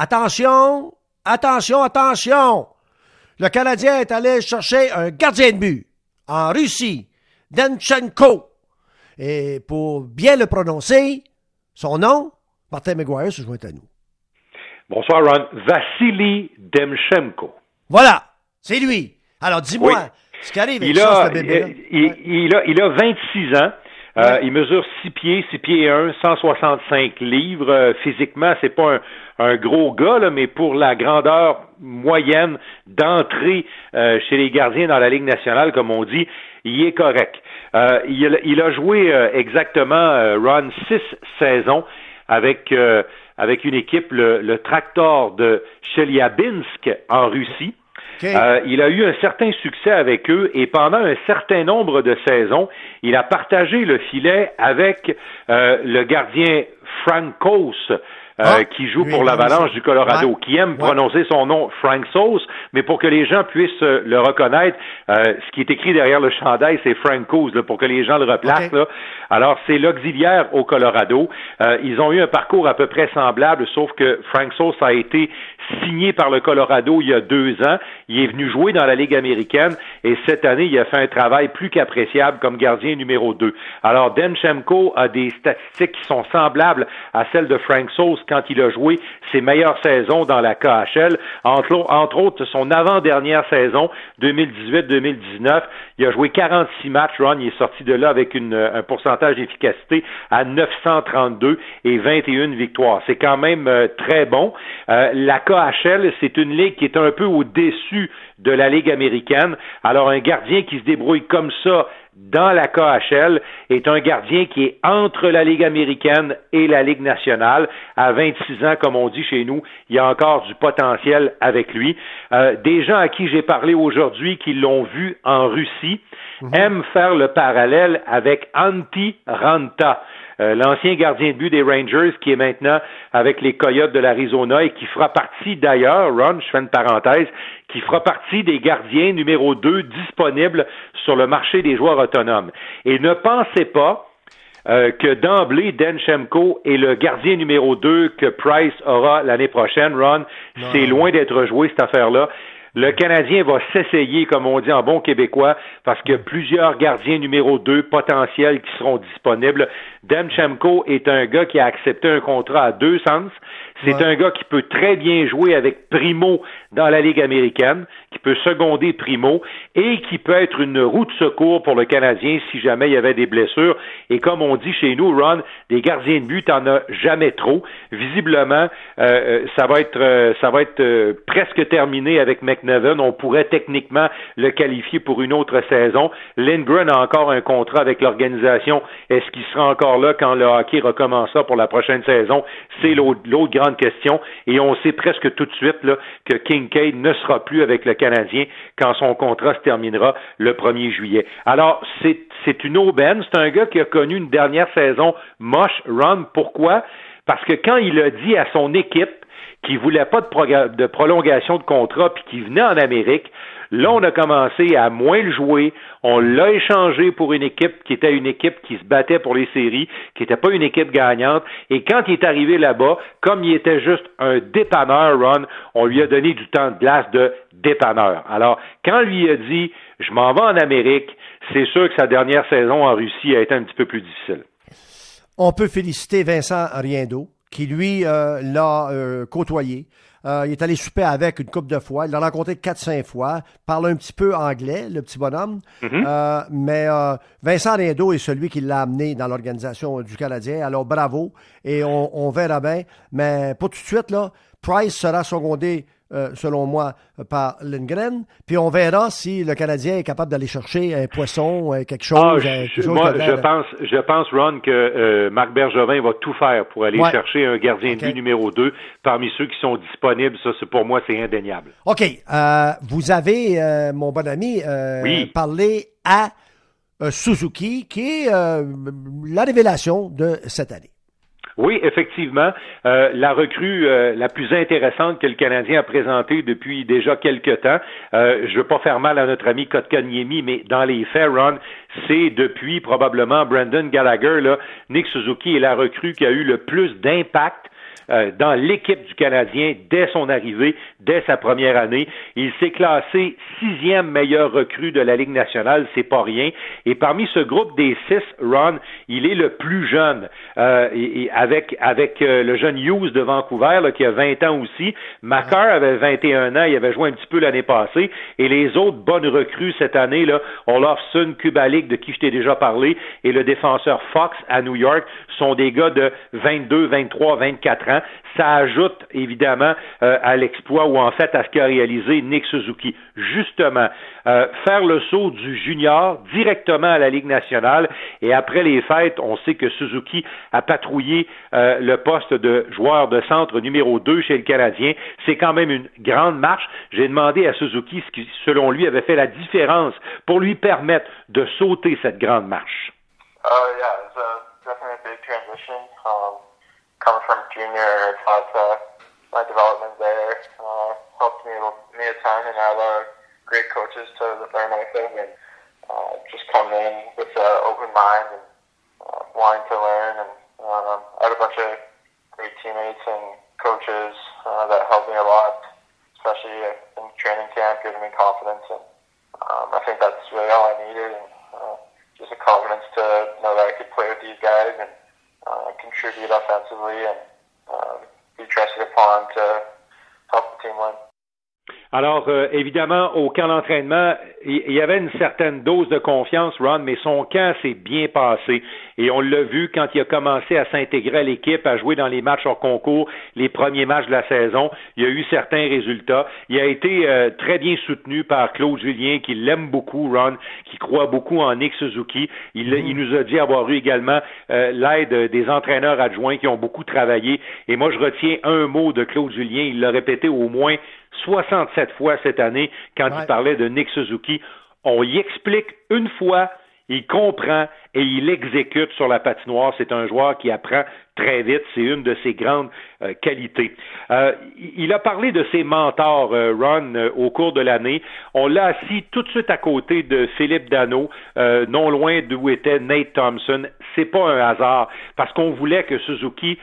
attention, attention, attention. Le Canadien est allé chercher un gardien de but en Russie, Denchenko. Et pour bien le prononcer, son nom, Martin McGuire se joint à nous. Bonsoir, Ron. Vassili Demchenko. Voilà, c'est lui. Alors, dis-moi, ce qui arrive avec il ça, a, il, il, a, il a 26 ans. Euh, il mesure 6 pieds, 6 pieds 1, 165 livres. Euh, physiquement, c'est pas un, un, gros gars, là, mais pour la grandeur moyenne d'entrée euh, chez les gardiens dans la Ligue nationale, comme on dit, il est correct. Euh, il, il, a joué exactement, Ron, six saisons avec avec une équipe, le, le Tractor de Chelyabinsk en Russie. Euh, il a eu un certain succès avec eux et pendant un certain nombre de saisons, il a partagé le filet avec euh, le gardien Frankos euh, ah, qui joue pour l'Avalanche du Colorado, qui aime prononcer son nom Frank Sauce, mais pour que les gens puissent euh, le reconnaître, euh, ce qui est écrit derrière le chandail, c'est Frank là, pour que les gens le replacent. Là. Alors, c'est l'auxiliaire au Colorado. ils ont eu un parcours à peu près semblable, sauf que Frank Sauce a été signé par le Colorado il y a deux ans. Il est venu jouer dans la Ligue américaine et cette année, il a fait un travail plus qu'appréciable comme gardien numéro deux. Alors, Denchemko a des statistiques qui sont semblables à celles de Frank Sauce quand il a joué ses meilleures saisons dans la KHL. Entre, autres, son avant-dernière saison, 2018-2019, il a joué 46 matchs, Ron, il est sorti de là avec un pourcentage d'efficacité à 932 et 21 victoires. C'est quand même euh, très bon. Euh, la KHL, c'est une ligue qui est un peu au-dessus de la Ligue américaine. Alors, un gardien qui se débrouille comme ça dans la KHL est un gardien qui est entre la Ligue américaine et la Ligue nationale. À 26 ans, comme on dit chez nous, il y a encore du potentiel avec lui. Euh, des gens à qui j'ai parlé aujourd'hui qui l'ont vu en Russie mhm. aiment faire le parallèle avec Antti Ranta. Euh, l'ancien gardien de but des Rangers qui est maintenant avec les Coyotes de l'Arizona et qui fera partie d'ailleurs, Ron, je fais une parenthèse, qui fera partie des gardiens numéro 2 disponibles sur le marché des joueurs autonomes. Et ne pensez pas euh, que d'emblée, Denchemko est le gardien numéro 2 que Price aura l'année prochaine, Ron. C'est loin d'être joué, cette affaire-là. Le Canadien va s'essayer, comme on dit en bon québécois, parce que plusieurs gardiens numéro 2 potentiels qui seront disponibles. Demchenko est un gars qui a accepté un contrat à deux sens. C'est un gars qui peut très bien jouer avec Primo dans la Ligue américaine, qui peut seconder Primo et qui peut être une roue de secours pour le Canadien si jamais il y avait des blessures. Et comme on dit chez nous, Ron, des gardiens de but, t'en as jamais trop. Visiblement, euh, euh, ça va être, euh, ça va être presque terminé avec McNevin. On pourrait techniquement le qualifier pour une autre saison. Lindgren a encore un contrat avec l'organisation. Est-ce qu'il sera encore là quand le hockey recommencera pour la prochaine saison? C'est l'autre grande question. Et on sait presque tout de suite là, que Kincaid ne sera plus avec le Canadien quand son contrat se terminera le 1er juillet. Alors, c'est une aubaine. C'est un gars qui a connu une dernière saison moche, run. Pourquoi? Parce que quand il a dit à son équipe qu'il voulait pas de, prolongation de contrat puis qu'il venait en Amérique, Là, on a commencé à moins le jouer. On l'a échangé pour une équipe qui était une équipe qui se battait pour les séries, qui n'était pas une équipe gagnante. Et quand il est arrivé là-bas, comme il était juste un dépanneur, Ron, on lui a donné du temps de glace de dépanneur. Alors, quand lui a dit, je m'en vais en Amérique, c'est sûr que sa dernière saison en Russie a été un petit peu plus difficile. On peut féliciter Vincent Riendo, qui lui euh, l'a euh, côtoyé. Euh, il est allé souper avec une couple de fois. Il l'a rencontré quatre, cinq fois. Parle un petit peu anglais, le petit bonhomme. Mm-hmm. Euh, mais euh, Vincent Riendo est celui qui l'a amené dans l'organisation du Canadien. Alors bravo. Et on, on verra bien. Mais pas tout de suite, là. Price sera secondé euh, selon moi, par Lindgren. Puis on verra si le Canadien est capable d'aller chercher un poisson, quelque chose. Ah, je, moi, je pense, je pense, Ron, que euh, Marc Bergevin va tout faire pour aller chercher un gardien de but numéro 2 parmi ceux qui sont disponibles. Ça, c'est pour moi, c'est indéniable. OK. Euh, vous avez, mon bon ami, parlé à Suzuki, qui est la révélation de cette année. Oui, effectivement, euh, la recrue euh, la plus intéressante que le Canadien a présentée depuis déjà quelques temps. Euh, je veux pas faire mal à notre ami Kotkaniemi, mais dans les faits, Ron, c'est depuis probablement Brandon Gallagher, Nick Suzuki est la recrue qui a eu le plus d'impact euh, dans l'équipe du Canadien dès son arrivée, dès sa première année. Il s'est classé sixième meilleur recrue de la Ligue nationale, c'est pas rien. Et parmi ce groupe des six, Ron, il est le plus jeune, euh, et, avec avec euh, le jeune Hughes de Vancouver qui a 20 ans aussi. Macar avait 21 ans, il avait joué un petit peu l'année passée. Et les autres bonnes recrues cette année là, Olofsson, Kubalik de qui je t'ai déjà parlé, et le défenseur Fox à New York sont des gars de 22, 23, 24 ans. Ça ajoute évidemment euh, à l'exploit ou en fait à ce qu'a réalisé Nick Suzuki. Justement, euh, faire le saut du junior directement à la Ligue nationale et après les fêtes, on sait que Suzuki a patrouillé euh, le poste de joueur de centre numéro 2 chez le Canadien. C'est quand même une grande marche. J'ai demandé à Suzuki ce qui, selon lui, avait fait la différence pour lui permettre de sauter cette grande marche. Oh junior, had uh, my development there. Uh, helped me, me a ton, and I a great coaches to learn off and uh, just coming in with an open mind and uh, wanting to learn. And um, I had a bunch of great teammates and coaches uh, that helped me a lot, especially in training camp, giving me confidence. And um, I think that's really all I needed. And, uh, just a confidence to know that I could play with these guys and uh, contribute offensively and uh, be trusted upon to help the team win. Alors, euh, évidemment, au camp d'entraînement, il y avait une certaine dose de confiance, Ron, mais son camp s'est bien passé. Et on l'a vu quand il a commencé à s'intégrer à l'équipe, à jouer dans les matchs hors concours, les premiers matchs de la saison. Il y a eu certains résultats. Il a été euh, très bien soutenu par Claude Julien, qui l'aime beaucoup, Ron, qui croit beaucoup en Nick Suzuki. Il, il nous a dit avoir eu également euh, l'aide des entraîneurs adjoints qui ont beaucoup travaillé. Et moi, je retiens un mot de Claude Julien. Il l'a répété au moins 67 fois cette année quand il parlait de Nick Suzuki. On y explique une fois, il comprend et il exécute sur la patinoire. C'est un joueur qui apprend très vite. C'est une de ses grandes euh, qualités. Euh, il a parlé de ses mentors, euh, Ron, au cours de l'année. On l'a assis tout de suite à côté de Philippe Dano, non loin d'où était Nate Thompson. C'est pas un hasard, parce qu'on voulait que Suzuki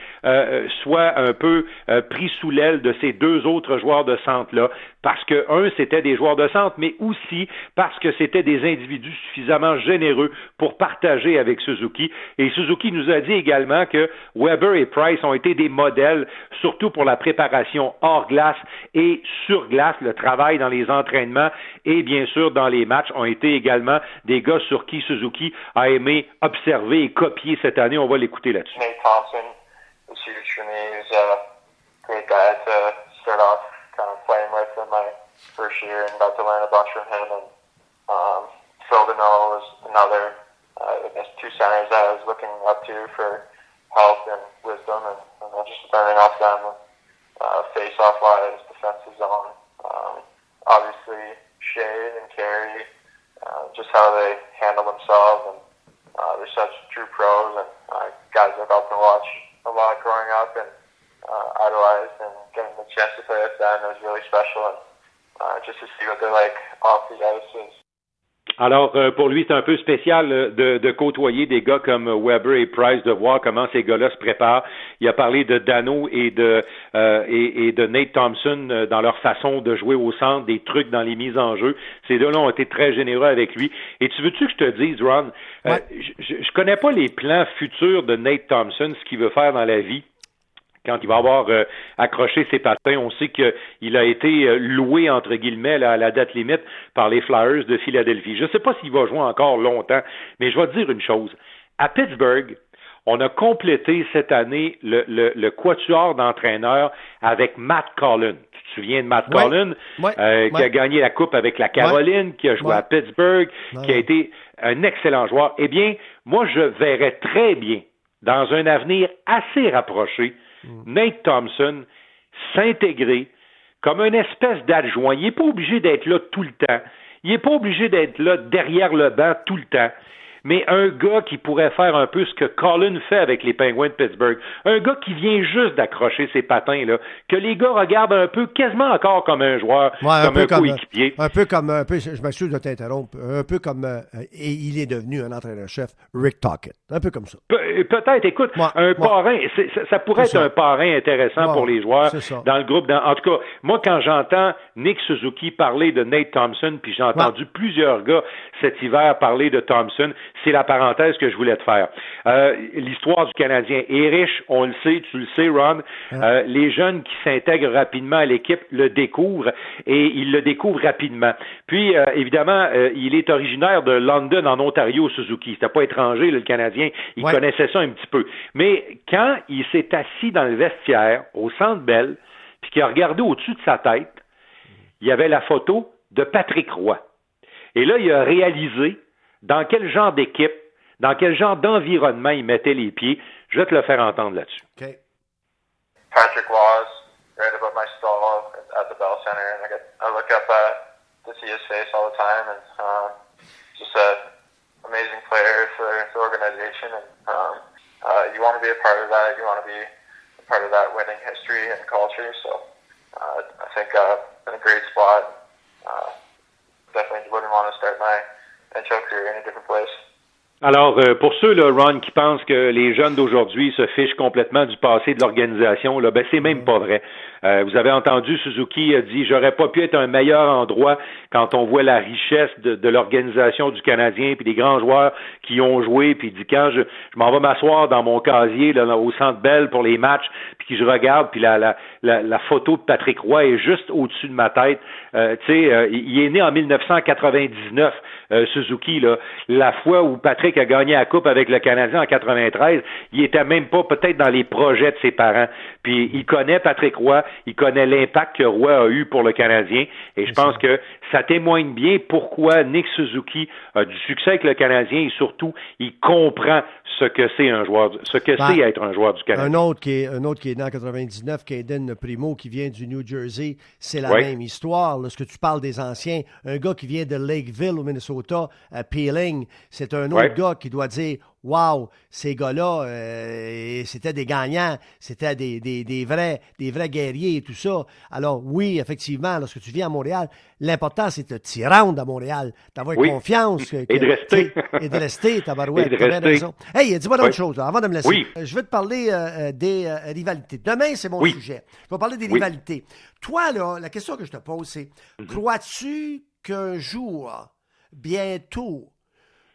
soit un peu pris sous l'aile de ces deux autres joueurs de centre-là, parce que, un, c'était des joueurs de centre, mais aussi parce que c'était des individus suffisamment généreux pour partager avec Suzuki. Et Suzuki nous a dit également que Weber et Price ont été des modèles, surtout pour la préparation hors glace et sur glace, le travail dans les entraînements et bien sûr dans les matchs ont été également des gars sur qui Suzuki a aimé observer et copier cette année. On va l'écouter là-dessus. First year and got to learn a bunch from him. And um, Phil Deneau was another, uh, I guess, two centers that I was looking up to for help and wisdom, and, and just learning off them uh, face-off wise, defensive zone. Um, obviously, Shea and Carey, uh, just how they handle themselves, and uh, they're such true pros, and uh, guys I've helped to watch a lot growing up and uh, idolized, and getting the chance to play with them was really special, and Alors, euh, pour lui, c'est un peu spécial euh, de, de, côtoyer des gars comme Weber et Price, de voir comment ces gars-là se préparent. Il a parlé de Dano et de, euh, et, de Nate Thompson dans leur façon de jouer au centre, des trucs dans les mises en jeu. Ces deux-là ont été très généreux avec lui. Et tu veux-tu que je te dise, Ron, je, je connais pas les plans futurs de Nate Thompson, ce qu'il veut faire dans la vie quand il va avoir euh, accroché ses patins. On sait qu'il a été euh, loué, entre guillemets, à la date limite par les Flyers de Philadelphie. Je ne sais pas s'il va jouer encore longtemps, mais je vais te dire une chose. À Pittsburgh, on a complété cette année le, le, quatuor d'entraîneurs avec Matt Collin. Tu te souviens de Matt Collin, euh, qui a gagné la Coupe avec la Caroline, qui a joué à Pittsburgh, qui a été un excellent joueur. Eh bien, moi, je verrais très bien, dans un avenir assez rapproché, Mm. Nate Thompson s'intégrer comme une espèce d'adjoint. Il n'est pas obligé d'être là tout le temps. Il n'est pas obligé d'être là derrière le banc tout le temps. Mais un gars qui pourrait faire un peu ce que Colin fait avec les Penguins de Pittsburgh. Un gars qui vient juste d'accrocher ses patins, là, que les gars regardent un peu, quasiment encore comme un joueur, comme un, peu coéquipier. Un peu comme, un peu, je m'assure de t'interrompre, un peu comme, euh, et il est devenu un entraîneur-chef, Rick Tockett. Un peu comme ça. Euh, peut-être, écoute, un parrain, ça, pourrait être un parrain intéressant pour les joueurs dans le groupe. en tout cas, moi, quand j'entends Nick Suzuki parler de Nate Thompson, puis j'ai entendu plusieurs gars cet hiver parler de Thompson, c'est la parenthèse que je voulais te faire. Euh, l'histoire du Canadien est riche, on le sait, tu le sais, Ron. Euh, les jeunes qui s'intègrent rapidement à l'équipe le découvrent et ils le découvrent rapidement. Puis, euh, évidemment, il est originaire de London, en Ontario, Suzuki. C'était pas étranger, le Canadien. Il connaissait ça un petit peu. Mais quand il s'est assis dans le vestiaire, au Centre Bell, puis qu'il a regardé au-dessus de sa tête, il y avait la photo de Patrick Roy. Et là, il a réalisé dans quel genre d'équipe, dans quel genre d'environnement il mettait les pieds? Je vais te le faire entendre là-dessus. Okay. Patrick Roy, right above my stall at the Bell Center, and I, get, I look up uh, to see his face all the time, and um, just an amazing player for the organization, and um, uh, you want to be a part of that. You want to be a part of that winning history and culture. So uh, I think uh, in a great spot. Uh, definitely wouldn't want to start my and Chuck are in a different place. Alors, euh, pour ceux, là, Ron, qui pensent que les jeunes d'aujourd'hui se fichent complètement du passé de l'organisation, là, ben c'est même pas vrai. Euh, vous avez entendu Suzuki a dit j'aurais pas pu être un meilleur endroit quand on voit la richesse de, l'organisation du Canadien puis des grands joueurs qui ont joué puis dit quand je, je m'en vais m'asseoir dans mon casier là, au Centre Bell pour les matchs puis que je regarde puis la, la, la, photo de Patrick Roy est juste au-dessus de ma tête. Euh, tu sais, il est né en 1999 Suzuki là, la fois où Patrick qui a gagné la Coupe avec le Canadien en 93, il était même pas peut-être dans les projets de ses parents. Puis il connaît Patrick Roy, il connaît l'impact que Roy a eu pour le Canadien, et je pense que ça témoigne bien pourquoi Nick Suzuki a du succès avec le Canadien et surtout, il comprend ce que c'est un joueur, ce que ben, c'est être un joueur du Canadien. Un autre qui est, un autre qui est né en 99, Caden Primo, qui vient du New Jersey, c'est la même histoire. Lorsque tu parles des anciens, un gars qui vient de Lakeville au Minnesota, à Peeling, c'est un autre gars qui doit dire Wow, ces gars-là, euh, c'était des gagnants, c'était des, des, des, vrais, des vrais guerriers et tout ça. Alors, oui, effectivement, lorsque tu viens à Montréal, l'important, c'est de te rendre à Montréal, d'avoir confiance. et de rester. et de rester, tabarouette. As raison. Hey, dis-moi une autre chose, avant de me laisser. Je veux te parler euh, euh, des rivalités. Demain, c'est mon sujet. Je vais parler des rivalités. Toi, là, la question que je te pose, c'est mm-hmm. crois-tu qu'un jour, bientôt,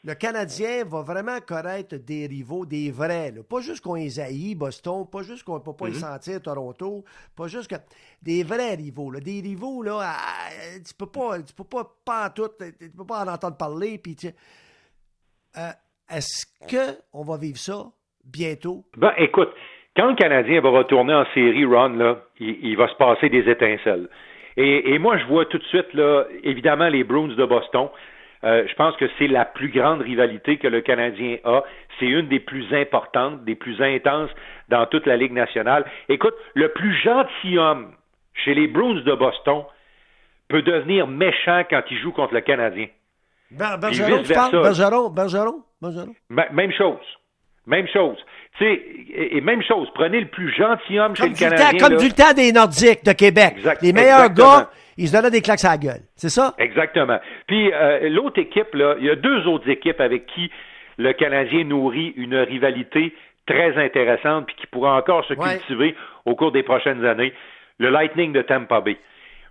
le Canadien va vraiment connaître des rivaux, des vrais. Pas juste qu'on les haït, Boston, pas juste qu'on ne peut pas les mhm. sentir, Toronto, pas juste que. Des vrais rivaux. Des rivaux, là, tu peux pas, tu peux pas, pas en tout, tu peux pas en entendre parler. Puis, euh, est-ce qu'on va vivre ça bientôt? Ben, écoute, quand le Canadien va retourner en série, Ron, là, il, va se passer des étincelles. Et, et, moi, je vois tout de suite, là, évidemment, les Bruins de Boston. Euh, je pense que c'est la plus grande rivalité que le Canadien a. C'est une des plus importantes, des plus intenses dans toute la Ligue nationale. Écoute, le plus gentilhomme chez les Bruins de Boston peut devenir méchant quand il joue contre le Canadien. Bergeron, tu parles? Bergeron, Bergeron, Bergeron? Même chose. Même chose. Tu sais, et, même chose, prenez le plus gentilhomme chez le Canadien. comme du temps des Nordiques de Québec. les meilleurs gars, ils se donnaient des claques à la gueule. C'est ça? Exactement. Puis euh, l'autre équipe, là, il y a deux autres équipes avec qui le Canadien nourrit une rivalité très intéressante puis qui pourra encore se cultiver au cours des prochaines années. Le Lightning de Tampa Bay.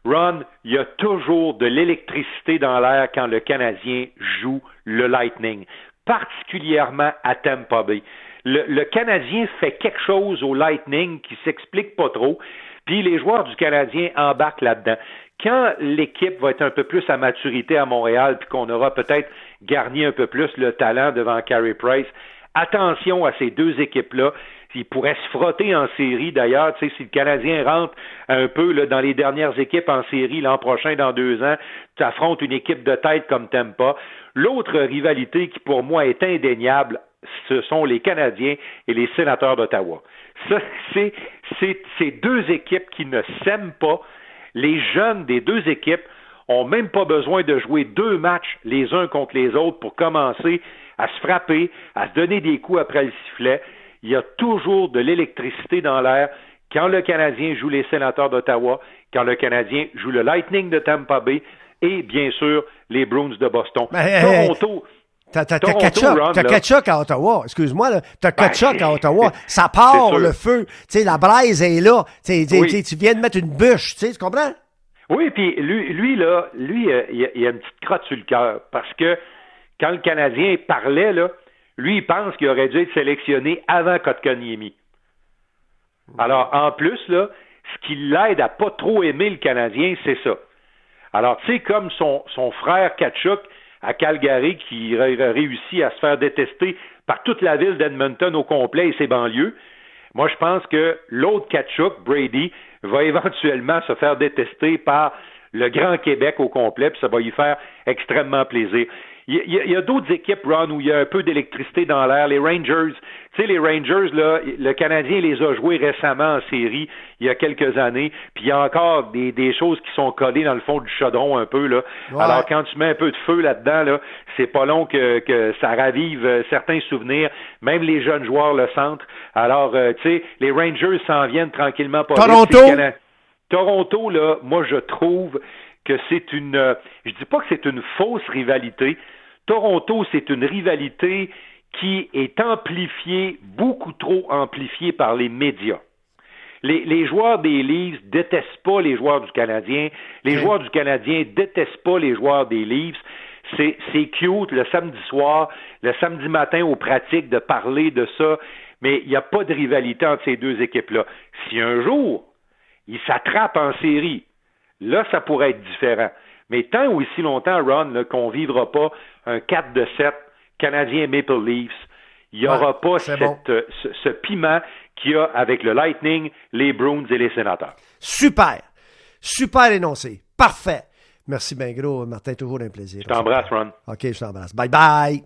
Ron, il y a toujours de l'électricité dans l'air quand le Canadien joue le Lightning, particulièrement à Tampa Bay. Le, le Canadien fait quelque chose au Lightning qui s'explique pas trop, puis les joueurs du Canadien embarquent là-dedans quand l'équipe va être un peu plus à maturité à Montréal, puis qu'on aura peut-être garni un peu plus le talent devant Carey Price, attention à ces deux équipes-là. Ils pourraient se frotter en série d'ailleurs. Tu sais, si le Canadien rentre un peu dans les dernières équipes en série l'an prochain, dans deux ans, tu affrontes une équipe de tête comme Tempa. L'autre rivalité qui pour moi est indéniable, ce sont les Canadiens et les sénateurs d'Ottawa. Ça, c'est, c'est deux équipes qui ne s'aiment pas, les jeunes des deux équipes ont même pas besoin de jouer deux matchs les uns contre les autres pour commencer à se frapper, à se donner des coups après le sifflet. Il y a toujours de l'électricité dans l'air quand le Canadien joue les sénateurs d'Ottawa, quand le Canadien joue le Lightning de Tampa Bay et bien sûr les Bruins de Boston. Toronto. T'as Kachuk à Ottawa, excuse-moi, t'as Kachuk ben, à Ottawa, ça part le feu, tu sais, la braise est là, tu viens de mettre une bûche, tu comprends? Oui, puis lui, lui là, lui, euh, il, a, a, une petite crotte sur le cœur. Parce que quand le Canadien parlait là, lui, il pense qu'il aurait dû être sélectionné avant Kotkaniemi. Alors, en plus, là, ce qui l'aide à pas trop aimer le Canadien, c'est ça. Alors, tu sais, comme son, son frère Kachuk à Calgary qui a réussi à se faire détester par toute la ville d'Edmonton au complet et ses banlieues, moi, je pense que l'autre Kachuk, Brady, va éventuellement se faire détester par le Grand Québec au complet, puis ça va y faire extrêmement plaisir. Il y a, d'autres équipes, Ron, où il y a un peu d'électricité dans l'air. Les Rangers, tu sais, les Rangers, là, le Canadien les a joués récemment en série, il y a quelques années, puis il y a encore des, des choses qui sont collées dans le fond du chaudron un peu, là. Alors, quand tu mets un peu de feu là-dedans, là, c'est pas long que, que ça ravive euh, certains souvenirs. Même les jeunes joueurs le sentent. Alors, euh, tu sais, les Rangers s'en viennent tranquillement pas Toronto! Toronto, là, moi, je trouve que c'est une, euh, je dis pas que c'est une fausse rivalité. Toronto, c'est une rivalité qui est amplifiée, beaucoup trop amplifiée par les médias. Les, les, joueurs des Leafs détestent pas les joueurs du Canadien. Les joueurs du Canadien détestent pas les joueurs des Leafs. C'est, c'est cute le samedi soir, le samedi matin aux pratiques de parler de ça, mais il n'y a pas de rivalité entre ces deux équipes-là. Si un jour ils s'attrapent en série, Là, ça pourrait être différent. Mais tant ou si longtemps, Ron, qu'on ne vivra pas un 4 de 7 Canadien Maple Leafs, il n'y aura pas euh, ce, piment qu'il y a avec le Lightning, les Bruins et les Sénateurs. Super. Super énoncé. Parfait. Merci bien gros, Martin. Toujours un plaisir. Je t'embrasse, Ron. OK, je t'embrasse. Bye bye.